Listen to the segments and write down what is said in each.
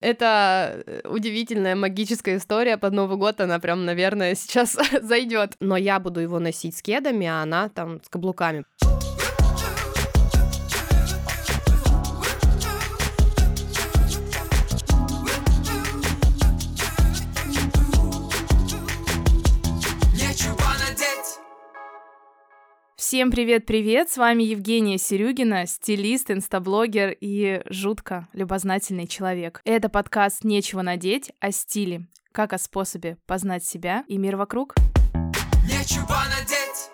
Это э, удивительная магическая история под Новый год, она прям, наверное, сейчас зайдет. Но я буду его носить с кедами, а она там с каблуками. Всем привет-привет! С вами Евгения Серюгина, стилист, инстаблогер и жутко любознательный человек. Это подкаст «Нечего надеть» о стиле, как о способе познать себя и мир вокруг. Нечего надеть!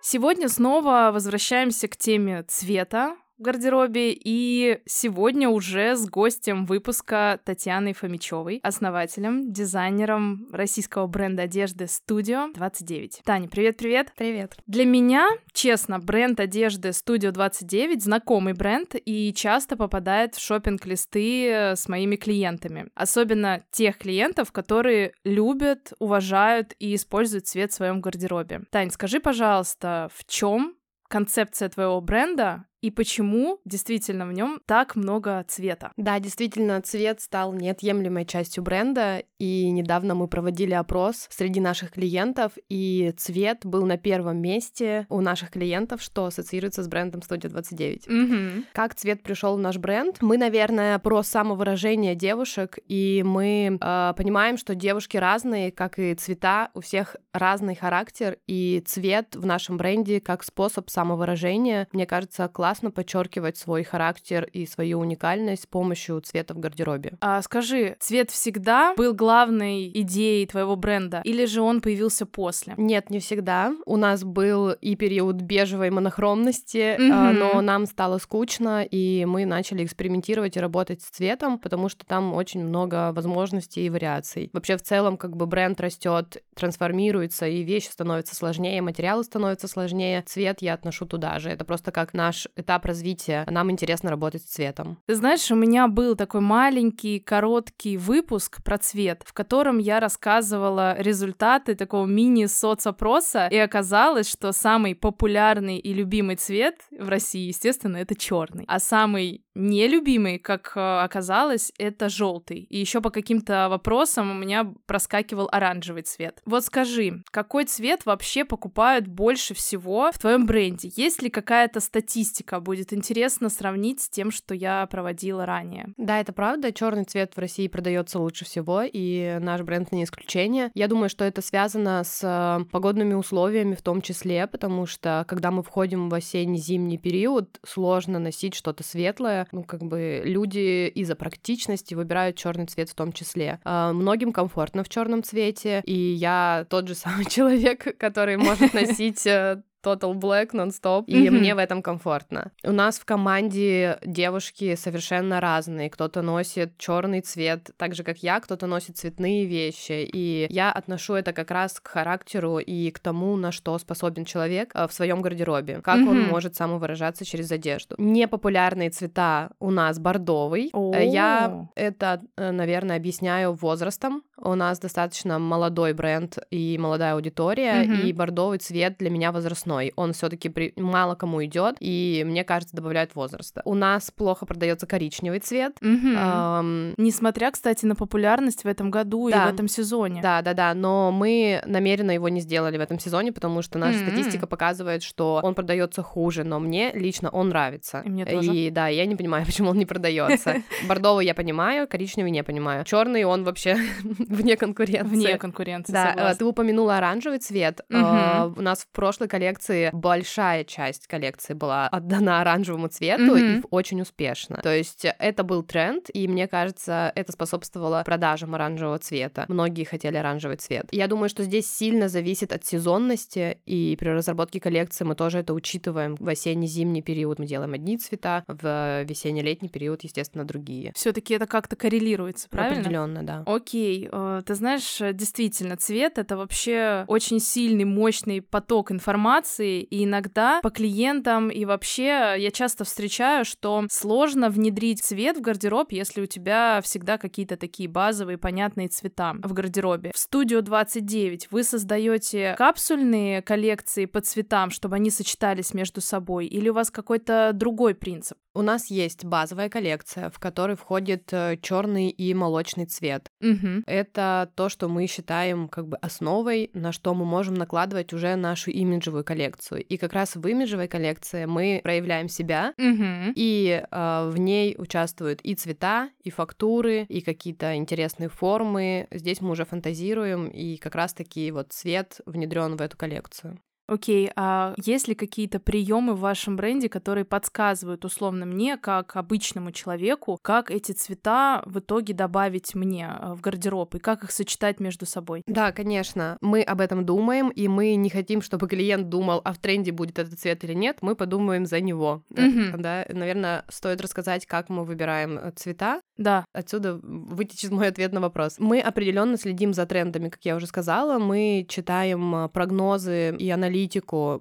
Сегодня снова возвращаемся к теме цвета, в гардеробе. И сегодня уже с гостем выпуска Татьяной Фомичевой, основателем, дизайнером российского бренда одежды Studio 29. Таня, привет-привет. Привет. Для меня, честно, бренд одежды Studio 29 знакомый бренд и часто попадает в шопинг листы э, с моими клиентами. Особенно тех клиентов, которые любят, уважают и используют цвет в своем гардеробе. Тань, скажи, пожалуйста, в чем концепция твоего бренда и почему действительно в нем так много цвета. Да, действительно, цвет стал неотъемлемой частью бренда, и недавно мы проводили опрос среди наших клиентов, и цвет был на первом месте у наших клиентов, что ассоциируется с брендом Studio 29. Mm-hmm. Как цвет пришел в наш бренд? Мы, наверное, про самовыражение девушек, и мы э, понимаем, что девушки разные, как и цвета, у всех разный характер, и цвет в нашем бренде как способ самовыражения, мне кажется, классно классно подчеркивать свой характер и свою уникальность с помощью цвета в гардеробе. А скажи, цвет всегда был главной идеей твоего бренда, или же он появился после? Нет, не всегда. У нас был и период бежевой монохромности, mm-hmm. но нам стало скучно, и мы начали экспериментировать и работать с цветом, потому что там очень много возможностей и вариаций. Вообще, в целом, как бы бренд растет, трансформируется, и вещи становятся сложнее, материалы становятся сложнее. Цвет я отношу туда же. Это просто как наш этап развития, нам интересно работать с цветом. Ты знаешь, у меня был такой маленький, короткий выпуск про цвет, в котором я рассказывала результаты такого мини-соцопроса, и оказалось, что самый популярный и любимый цвет в России, естественно, это черный, а самый нелюбимый, как э, оказалось, это желтый. И еще по каким-то вопросам у меня проскакивал оранжевый цвет. Вот скажи, какой цвет вообще покупают больше всего в твоем бренде? Есть ли какая-то статистика? Будет интересно сравнить с тем, что я проводила ранее. Да, это правда. Черный цвет в России продается лучше всего, и наш бренд не исключение. Я думаю, что это связано с э, погодными условиями в том числе, потому что когда мы входим в осенне-зимний период, сложно носить что-то светлое, ну, как бы люди из-за практичности выбирают черный цвет в том числе. А, многим комфортно в черном цвете, и я тот же самый человек, который может носить э, Total Black нон-стоп, и mm-hmm. мне в этом комфортно. У нас в команде девушки совершенно разные. Кто-то носит черный цвет, так же как я, кто-то носит цветные вещи, и я отношу это как раз к характеру и к тому, на что способен человек э, в своем гардеробе, как mm-hmm. он может самовыражаться через одежду. Непопулярные цвета у нас бордовый. Oh. Я это, э, наверное, объясняю возрастом. У нас достаточно молодой бренд и молодая аудитория, mm-hmm. и бордовый цвет для меня возрастной возрастной. Он все-таки при... мало кому идет, и мне кажется, добавляет возраста. У нас плохо продается коричневый цвет. Угу. Эм... Несмотря, кстати, на популярность в этом году да. и в этом сезоне. Да, да, да. Но мы намеренно его не сделали в этом сезоне, потому что наша mm-hmm. статистика показывает, что он продается хуже, но мне лично он нравится. И мне тоже. И да, я не понимаю, почему он не продается. Бордовый я понимаю, коричневый не понимаю. Черный он вообще вне конкуренции. Вне конкуренции. Да, э, ты упомянула оранжевый цвет. Uh, у нас в прошлой коллекции коллекции большая часть коллекции была отдана оранжевому цвету mm-hmm. и очень успешно. То есть это был тренд, и мне кажется, это способствовало продажам оранжевого цвета. Многие хотели оранжевый цвет. Я думаю, что здесь сильно зависит от сезонности, и при разработке коллекции мы тоже это учитываем. В осенне-зимний период мы делаем одни цвета, в весенне-летний период, естественно, другие. Все-таки это как-то коррелируется, правильно? Определенно, да. Окей, э, ты знаешь, действительно, цвет это вообще очень сильный, мощный поток информации информации, и иногда по клиентам и вообще я часто встречаю, что сложно внедрить цвет в гардероб, если у тебя всегда какие-то такие базовые понятные цвета в гардеробе. В студию 29 вы создаете капсульные коллекции по цветам, чтобы они сочетались между собой, или у вас какой-то другой принцип? У нас есть базовая коллекция, в которой входит э, черный и молочный цвет. Угу. Это то, что мы считаем как бы основой, на что мы можем накладывать уже нашу имиджевую коллекцию. И как раз в имиджевой коллекции мы проявляем себя, Угу. и э, в ней участвуют и цвета, и фактуры, и какие-то интересные формы. Здесь мы уже фантазируем, и как раз-таки вот цвет внедрен в эту коллекцию. Окей, а есть ли какие-то приемы в вашем бренде, которые подсказывают условно мне, как обычному человеку, как эти цвета в итоге добавить мне э, в гардероб и как их сочетать между собой? Да, конечно, мы об этом думаем, и мы не хотим, чтобы клиент думал, а в тренде будет этот цвет или нет, мы подумаем за него. Мгм. Да, наверное, стоит рассказать, как мы выбираем э, цвета. Да. Отсюда вытечет мой ответ на вопрос. Мы определенно следим за трендами, как я уже сказала. Мы читаем э, прогнозы и аналитику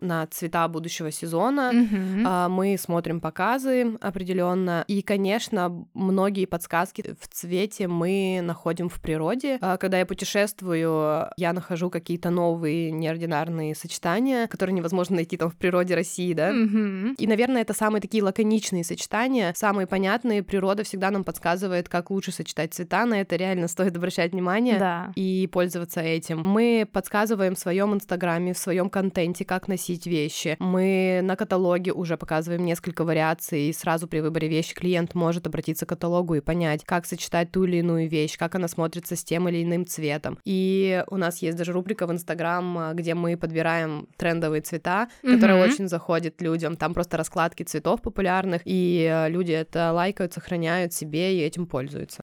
на цвета будущего сезона. А, Мы смотрим показы определенно. И, конечно, многие подсказки в цвете мы находим в природе. А, Когда я путешествую, я нахожу какие-то новые неординарные сочетания, которые невозможно найти там в природе России, да? Мгм. И, наверное, это самые такие лаконичные сочетания, самые понятные. Природа всегда нам подсказывает, как лучше сочетать цвета. На это реально стоит обращать внимание Да. и пользоваться этим. Мы подсказываем в своем инстаграме, в своем контенте, как носить вещи. Мы на каталоге уже показываем несколько вариаций, и сразу при выборе вещи клиент может обратиться к каталогу и понять, как сочетать ту или иную вещь, как она смотрится с тем или иным цветом. И у нас есть даже рубрика в инстаграм, а, где мы подбираем трендовые цвета, которые Мгм. очень заходят людям. Там просто раскладки цветов популярных, и э, люди это лайкают, сохраняют себе и этим пользуются.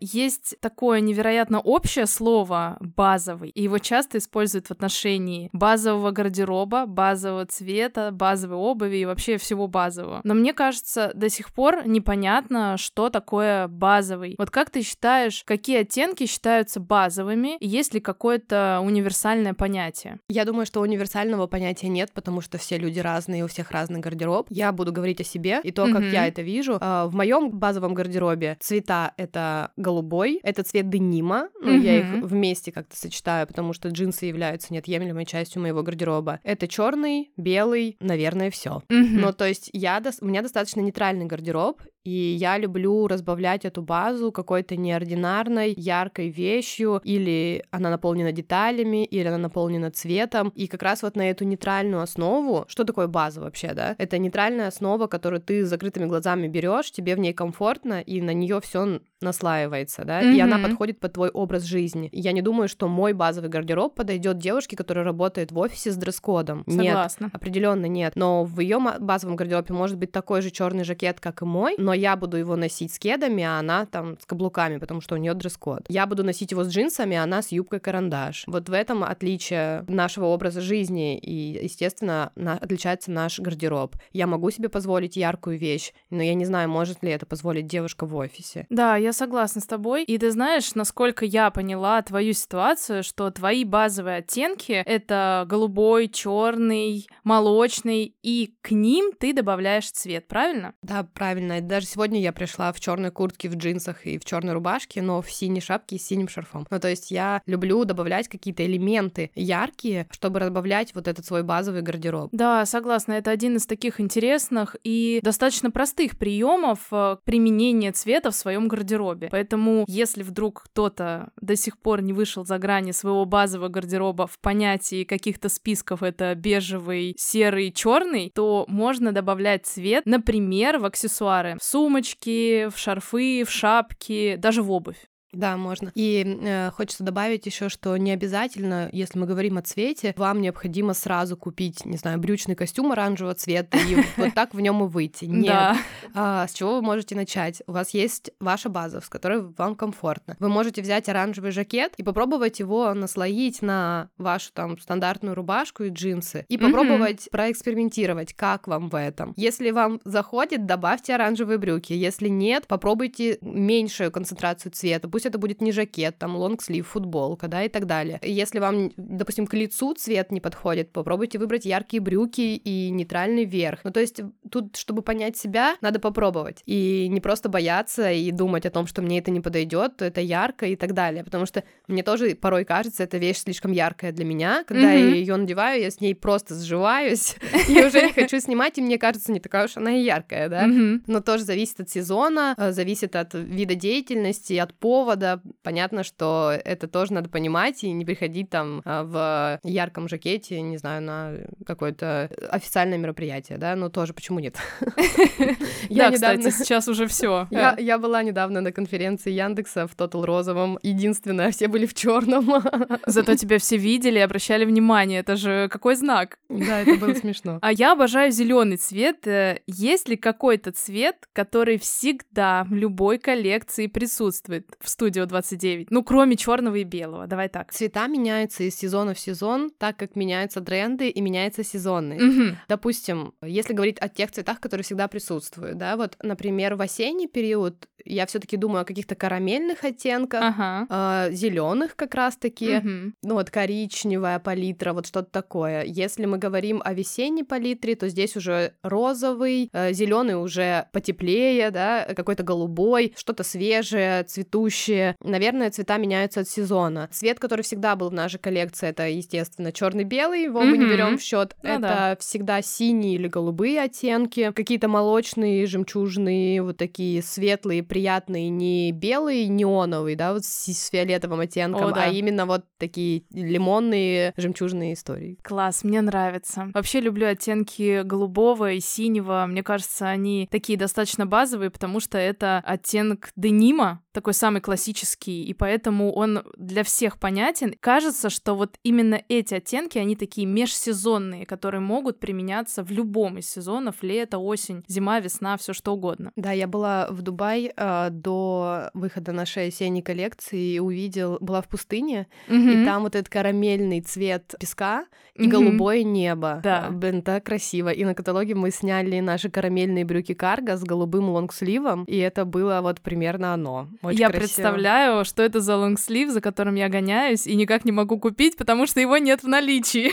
Есть такое невероятно общее слово базовый, и его часто используют в отношении базового гардероба, базового цвета, базовой обуви и вообще всего базового. Но мне кажется, до сих пор непонятно, что такое базовый. Вот как ты считаешь, какие оттенки считаются базовыми, и есть ли какое-то универсальное понятие? Я думаю, что универсального понятия нет, потому что все люди разные, у всех разный гардероб. Я буду говорить о себе и то, как Мгм. я это вижу. А, В моем базовом гардеробе цвета это голубой, это цвет денима. Ну, я их вместе как-то сочетаю, потому что джинсы являются неотъемлемой частью моего гардероба. Это черный, белый, наверное, все. Мгм. Ну, то есть я, дос- у меня достаточно нейтральный гардероб, и я люблю разбавлять эту базу какой-то неординарной, яркой вещью, или она наполнена деталями, или она наполнена цветом. И как раз вот на эту нейтральную основу, что такое база вообще, да? Это нейтральная основа, которую ты с закрытыми глазами берешь, тебе в ней комфортно, и на нее все наслаивается, да, и она подходит под твой образ жизни. Я не думаю, что мой базовый гардероб подойдет девушке, которая работает в офисе с дресс-кодом. Нет, Согласна. Определенно нет. Но в ее базовом гардеробе может быть такой же черный жакет, как и мой, но я буду его носить с кедами, а она там с каблуками, потому что у нее дресс-код. Я буду носить его с джинсами, а она с юбкой карандаш. Вот в этом отличие нашего образа жизни, и, естественно, на- отличается наш гардероб. Я могу себе позволить яркую вещь, но я не знаю, может ли это позволить девушка в офисе. Да, я согласна с тобой. И ты знаешь, насколько я поняла твою ситуацию, что твои базовые оттенки — это голубой, черный, молочный, и к ним ты добавляешь цвет, правильно? Да, правильно. Даже сегодня я пришла в черной куртке, в джинсах и в черной рубашке, но в синей шапке и с синим шарфом. Ну, то есть я люблю добавлять какие-то элементы яркие, чтобы разбавлять вот этот свой базовый гардероб. Да, согласна, это один из таких интересных и достаточно простых приемов э, применения цвета в своем гардеробе. Поэтому, если вдруг кто-то до сих пор не вышел за грани своего базового гардероба в понятии каких-то списков это бежевый, серый, черный, то можно добавлять цвет, например, в аксессуары, в сумочки, в шарфы, в шапки, даже в обувь. Да, можно. И э, хочется добавить еще, что не обязательно, если мы говорим о цвете, вам необходимо сразу купить, не знаю, брючный костюм оранжевого цвета и вот так в нем и выйти. Нет. А, с чего вы можете начать? У вас есть ваша база, с которой вам комфортно. Вы можете взять оранжевый жакет и попробовать его наслоить на вашу там стандартную рубашку и джинсы. И попробовать проэкспериментировать, как вам в этом. Если вам заходит, добавьте оранжевые брюки. Если нет, попробуйте меньшую концентрацию цвета. Пусть это будет не жакет, там лонгслив, футболка, да, и так далее. Если вам, допустим, к лицу цвет не подходит, попробуйте выбрать яркие брюки и нейтральный верх. Ну, то есть тут, чтобы понять себя, надо попробовать. И не просто бояться и думать о том, что мне это не подойдет, это ярко и так далее. Потому что мне тоже порой кажется, эта вещь слишком яркая для меня. Когда mm-hmm. я ее надеваю, я с ней просто сживаюсь и уже не хочу снимать, и мне кажется, не такая уж она и яркая, да. Но тоже зависит от сезона, э, зависит от вида деятельности, от повода. Понятно, что это тоже надо понимать и не приходить там э, в ярком жакете, не знаю, на какое-то официальное мероприятие, да, но тоже почему нет? Я недавно... сейчас уже все. Я была недавно на конференции Яндекса в Total розовом. Единственное, все были в черном. Зато тебя все видели и обращали внимание. Это же какой знак? Да, это было смешно. А я обожаю зеленый цвет. Э, есть ли какой-то цвет, который всегда в любой коллекции присутствует в студию 29? Ну, кроме черного и белого. Давай так. Цвета меняются из сезона в сезон, так как меняются тренды и меняются сезонные. Угу. Допустим, если говорить о тех цветах, которые всегда присутствуют, да, вот, например, в осенний период я все-таки думаю о каких-то карамельных оттенках, ага. э, зеленых как раз-таки, угу. ну вот коричневая палитра, вот что-то такое. Если мы говорим о весенней палитре, то здесь уже розовый, э, зеленый уже потеплее, да, какой-то голубой, что-то свежее, цветущее. Наверное, цвета меняются от сезона. Цвет, который всегда был в нашей коллекции, это, естественно, черный-белый, его mm-hmm. мы не берем в счет. Ну, это да. всегда синие или голубые оттенки, какие-то молочные, жемчужные, вот такие светлые, приятные, не белый, неоновый, да, вот с, с фиолетовым оттенком, О, да. а именно вот такие лимонные, жемчужные истории. Класс, мне нравится. Вообще люблю оттенки голубого и синего. Мне кажется, они такие достаточно базовые, потому что это оттенок денима, такой самый классический, и поэтому он для всех понятен. Кажется, что вот именно эти оттенки, они такие межсезонные, которые могут применяться в любом из сезонов, лето, осень, зима, весна, все что угодно. Да, я была в Дубай э, до выхода нашей осенней коллекции и увидел, была в пустыне, mm-hmm. и там вот этот карамельный цвет песка и mm-hmm. голубое небо. Да. Блин, так красиво. И на каталоге мы сняли наши карамельные брюки карго с голубым лонгсливом, и это было вот примерно оно. Очень я красиво. Представляю, что это за лонгслив, за которым я гоняюсь, и никак не могу купить, потому что его нет в наличии.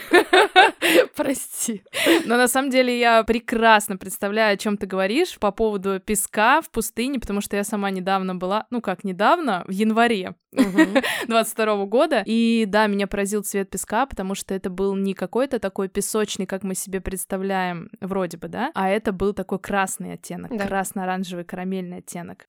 Прости. Но на самом деле я прекрасно представляю, о чем ты говоришь по поводу песка в пустыне, потому что я сама недавно была, ну как недавно, в январе 22 года. И да, меня поразил цвет песка, потому что это был не какой-то такой песочный, как мы себе представляем, вроде бы, да, а это был такой красный оттенок, красно-оранжевый карамельный оттенок.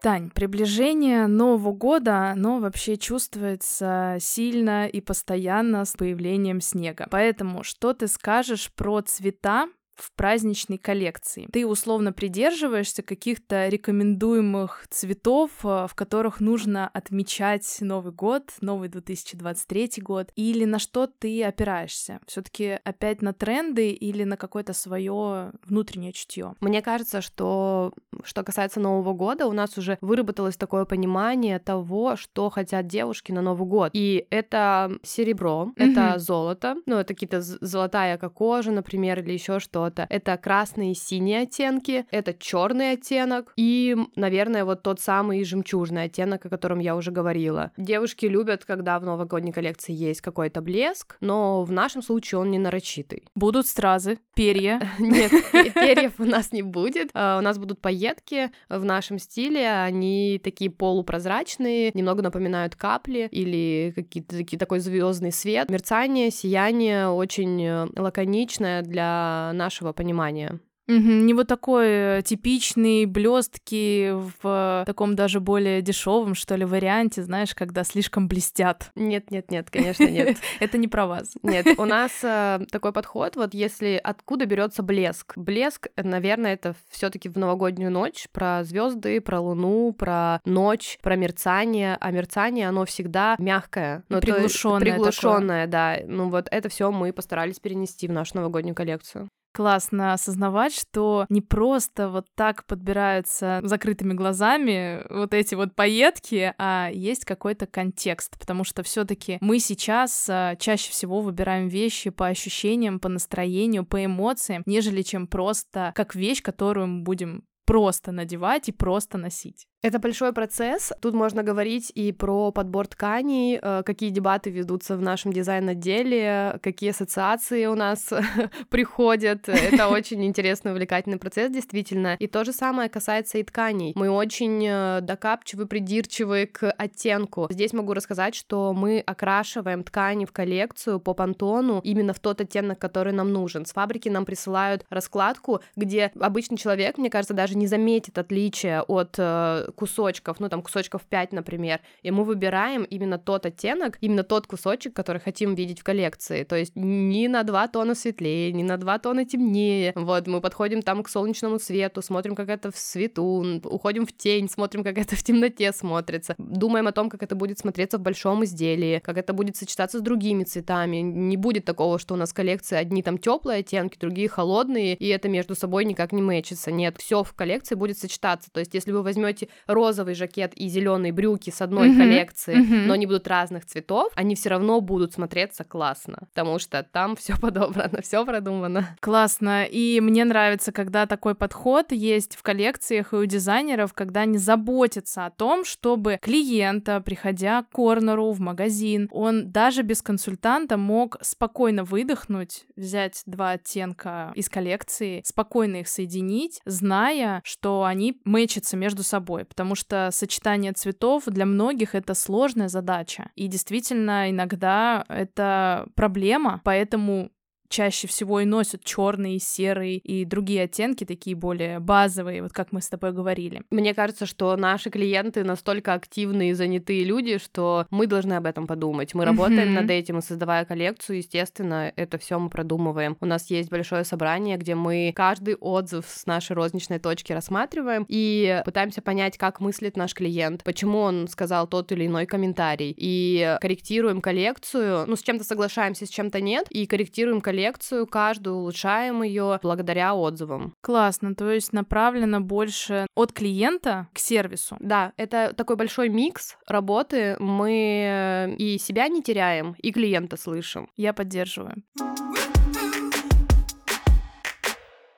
Тань, приближение Нового года, оно вообще чувствуется сильно и постоянно с появлением снега. Поэтому что ты скажешь про цвета, в праздничной коллекции. Ты условно придерживаешься каких-то рекомендуемых цветов, э, в которых нужно отмечать Новый год, новый 2023 год, или на что ты опираешься? Все-таки опять на тренды или на какое-то свое внутреннее чутье? Мне кажется, что что касается Нового года, у нас уже выработалось такое понимание того, что хотят девушки на Новый год. И это серебро, mm-hmm. это золото, ну, это какие-то золотая кожа, например, или еще что что-то. Это красные и синие оттенки, это черный оттенок и, наверное, вот тот самый жемчужный оттенок, о котором я уже говорила. Девушки любят, когда в новогодней коллекции есть какой-то блеск, но в нашем случае он не нарочитый. Будут стразы, перья. Нет, перьев у нас не будет. А, у нас будут пайетки в нашем стиле, они такие полупрозрачные, немного напоминают капли или какие-то такие такой звездный свет. Мерцание, сияние очень э, лаконичное для нашего нашего понимания. Угу, не вот такой э, типичный блестки в таком даже более дешевом, что ли, варианте, знаешь, когда слишком блестят. Нет, нет, нет, конечно, нет. Это не про вас. Нет, у нас э, такой подход, вот если откуда берется блеск. Блеск, наверное, это все-таки в новогоднюю ночь про звезды, про луну, про ночь, про мерцание. А мерцание, оно всегда мягкое. Ну, приглушенное. Приглушенное, да. Ну вот это все мы постарались перенести в нашу новогоднюю коллекцию классно осознавать, что не просто вот так подбираются закрытыми глазами вот эти вот поетки, а есть какой-то контекст, потому что все таки мы сейчас а, чаще всего выбираем вещи по ощущениям, по настроению, по эмоциям, нежели чем просто как вещь, которую мы будем просто надевать и просто носить? Это большой процесс. Тут можно говорить и про подбор тканей, э, какие дебаты ведутся в нашем дизайн-отделе, какие ассоциации у нас приходят. Это очень интересный, увлекательный процесс, действительно. И то же самое касается и тканей. Мы очень э, докапчивы, придирчивы к оттенку. Здесь могу рассказать, что мы окрашиваем ткани в коллекцию по пантону именно в тот оттенок, который нам нужен. С фабрики нам присылают раскладку, где обычный человек, мне кажется, даже не заметит отличия от э, кусочков, ну там кусочков 5, например, и мы выбираем именно тот оттенок, именно тот кусочек, который хотим видеть в коллекции. То есть не на два тона светлее, не на два тона темнее. Вот, мы подходим там к солнечному свету, смотрим, как это в свету, уходим в тень, смотрим, как это в темноте смотрится. Думаем о том, как это будет смотреться в большом изделии, как это будет сочетаться с другими цветами. Не будет такого, что у нас коллекции одни там теплые оттенки, другие холодные, и это между собой никак не мэчится. Нет, все в коллекции будет сочетаться. То есть, если вы возьмете розовый жакет и зеленые брюки с одной mm-hmm. коллекции, mm-hmm. но они будут разных цветов, они все равно будут смотреться классно, потому что там все подобрано, все продумано. Классно. И мне нравится, когда такой подход есть в коллекциях и у дизайнеров, когда они заботятся о том, чтобы клиента, приходя к корнеру в магазин, он даже без консультанта мог спокойно выдохнуть, взять два оттенка из коллекции, спокойно их соединить, зная, что они мэчатся между собой потому что сочетание цветов для многих это сложная задача. И действительно, иногда это проблема, поэтому чаще всего и носят черный, серый и другие оттенки, такие более базовые, вот как мы с тобой говорили. Мне кажется, что наши клиенты настолько активные и занятые люди, что мы должны об этом подумать. Мы работаем над этим, и создавая коллекцию, естественно, это все мы продумываем. У нас есть большое собрание, где мы каждый отзыв с нашей розничной точки рассматриваем и пытаемся понять, как мыслит наш клиент, почему он сказал тот или иной комментарий, и корректируем коллекцию, ну, с чем-то соглашаемся, с чем-то нет, и корректируем коллекцию коллекцию, каждую улучшаем ее благодаря отзывам. Классно, то есть направлено больше от клиента к сервису. Да, это такой большой микс работы. Мы и себя не теряем, и клиента слышим. Я поддерживаю.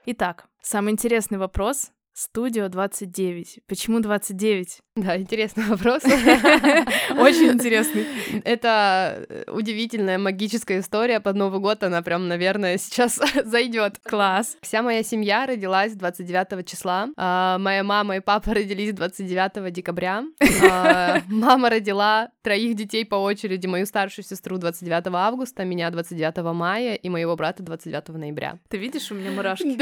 Итак, самый интересный вопрос. Студио 29. Почему 29? Да, интересный вопрос. Очень интересный. Это э, удивительная магическая история под Новый год. Она прям, наверное, сейчас зайдет. Класс. Вся моя семья родилась 29 числа. А, моя мама и папа родились 29 декабря. А, мама родила троих детей по очереди. Мою старшую сестру 29 августа, меня 29 мая и моего брата 29 ноября. Ты видишь, у меня мурашки.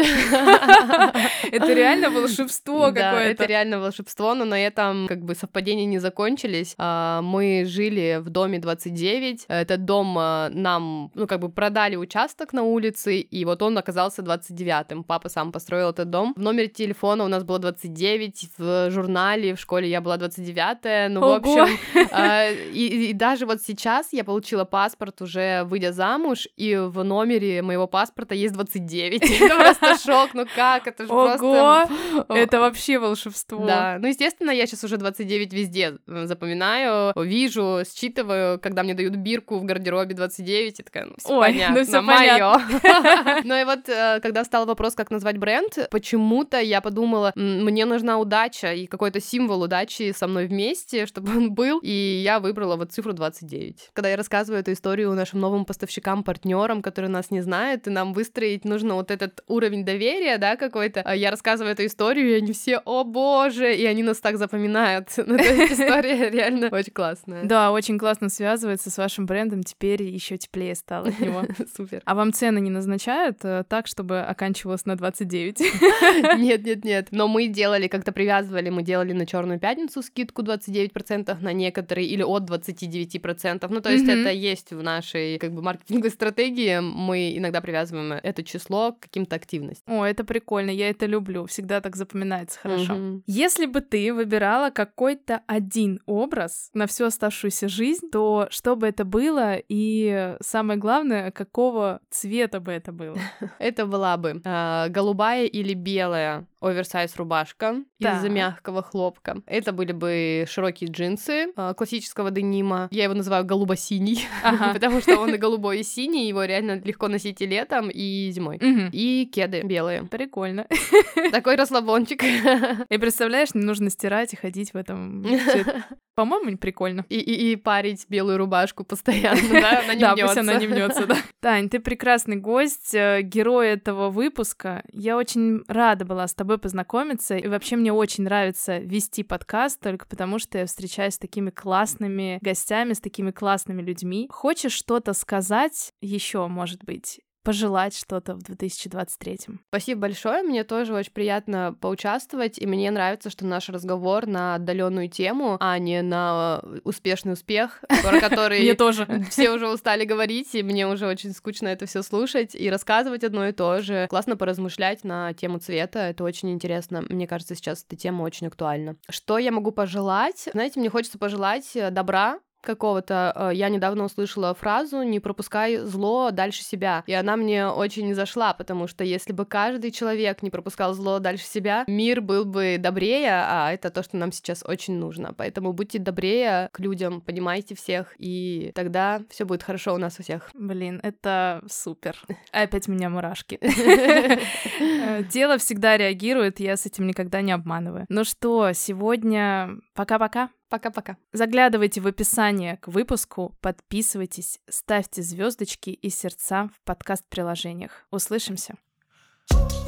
Это реально волшебство какое-то. это реально волшебство, но на этом как бы совпадения не закончились. А, мы жили в доме 29. Этот дом а, нам, ну, как бы продали участок на улице, и вот он оказался 29-м. Папа сам построил этот дом. В номере телефона у нас было 29, в журнале в школе я была 29-я. Ну, Ого! в общем, а, и, и даже вот сейчас я получила паспорт уже выйдя замуж, и в номере моего паспорта есть 29. Это просто шок, ну как, это же просто... Это вообще волшебство. Да, ну, естественно, я сейчас уже 29 везде э, запоминаю, вижу, считываю, когда мне дают бирку в гардеробе 29, и такая, ну, все Ой, понятно, ну, всё моё. Ну и вот, э, когда стал вопрос, как назвать бренд, почему-то я подумала, мне нужна удача и какой-то символ удачи со мной вместе, чтобы он был, и я выбрала вот цифру 29. Когда я рассказываю эту историю нашим новым поставщикам, партнерам, которые нас не знают, и нам выстроить нужно вот этот уровень доверия, да, какой-то, а я рассказываю эту историю, и они все, о боже, и они нас так запоминают. Ну, то есть история реально очень классная. Да, очень классно связывается с вашим брендом, теперь еще теплее стало от него. Супер. А вам цены не назначают э, так, чтобы оканчивалось на 29? Нет, нет, нет. Но мы делали, как-то привязывали, мы делали на Черную пятницу скидку 29% на некоторые или от 29%. Ну, то есть это есть в нашей как бы маркетинговой стратегии. Мы иногда привязываем это число к каким-то активностям. О, это прикольно, я это люблю. Всегда так запоминается хорошо. Если бы ты выбирала какой-то один образ на всю оставшуюся жизнь, то что бы это было и самое главное, какого цвета бы это было? Это была бы э, голубая или белая оверсайз рубашка Так. из мягкого хлопка. Это были бы широкие джинсы э, классического денима. Я его называю голубо-синий, Ага. потому что он и голубой, и синий. Его реально легко носить и летом, и зимой. И кеды белые. Прикольно. Такой расслабончик. И представляешь, не нужно стирать и ходить в этом. По-моему, прикольно. И, и, и парить белую рубашку постоянно, да? Она не да, пусть она не мнется, да. Тань, ты прекрасный гость, э, герой этого выпуска. Я очень рада была с тобой познакомиться. И вообще мне очень нравится вести подкаст только потому, что я встречаюсь с такими классными гостями, с такими классными людьми. Хочешь что-то сказать еще, может быть? Пожелать что-то в 2023 Спасибо большое, мне тоже очень приятно поучаствовать, и мне нравится, что наш разговор на отдаленную тему, а не на успешный успех, про Мне который тоже. все уже устали говорить, и мне уже очень скучно это все слушать и рассказывать одно и то же. Классно поразмышлять на тему цвета, это очень интересно. Мне кажется, сейчас эта тема очень актуальна. Что я могу пожелать? Знаете, мне хочется пожелать э, добра какого-то. Э, Я недавно услышала фразу «не пропускай зло дальше себя». И она мне очень зашла, потому что если бы каждый человек не пропускал зло дальше себя, мир был бы добрее, а это то, что нам сейчас очень нужно. Поэтому будьте добрее к людям, понимайте всех, и тогда все будет хорошо у нас у всех. Блин, это супер. Опять у меня мурашки. Э, Тело всегда реагирует, я с этим никогда не обманываю. Ну что, сегодня пока-пока. Пока-пока. Заглядывайте в описание к выпуску, подписывайтесь, ставьте звездочки и сердца в подкаст-приложениях. Услышимся. thank